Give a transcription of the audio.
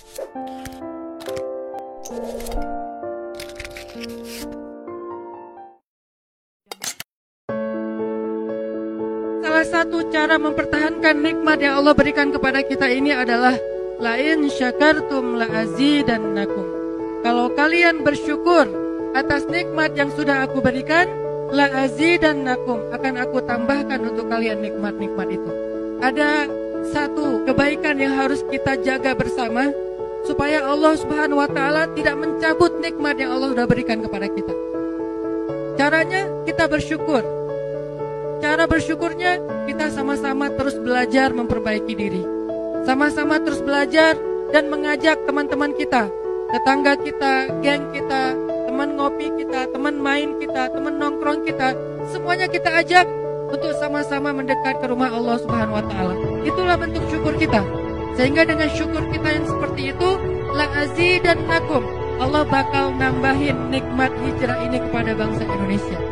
Salah satu cara mempertahankan nikmat yang Allah berikan kepada kita ini adalah lain syakartum la azidannakum. Kalau kalian bersyukur atas nikmat yang sudah aku berikan, la azidannakum akan aku tambahkan untuk kalian nikmat-nikmat itu. Ada satu kebaikan yang harus kita jaga bersama supaya Allah Subhanahu wa taala tidak mencabut nikmat yang Allah sudah berikan kepada kita. Caranya kita bersyukur. Cara bersyukurnya kita sama-sama terus belajar memperbaiki diri. Sama-sama terus belajar dan mengajak teman-teman kita, tetangga kita, geng kita, teman ngopi kita, teman main kita, teman nongkrong kita, semuanya kita ajak untuk sama-sama mendekat ke rumah Allah Subhanahu wa taala. Itulah bentuk syukur kita. Sehingga dengan syukur kita yang seperti itu, la dan nakum. Allah bakal nambahin nikmat hijrah ini kepada bangsa Indonesia.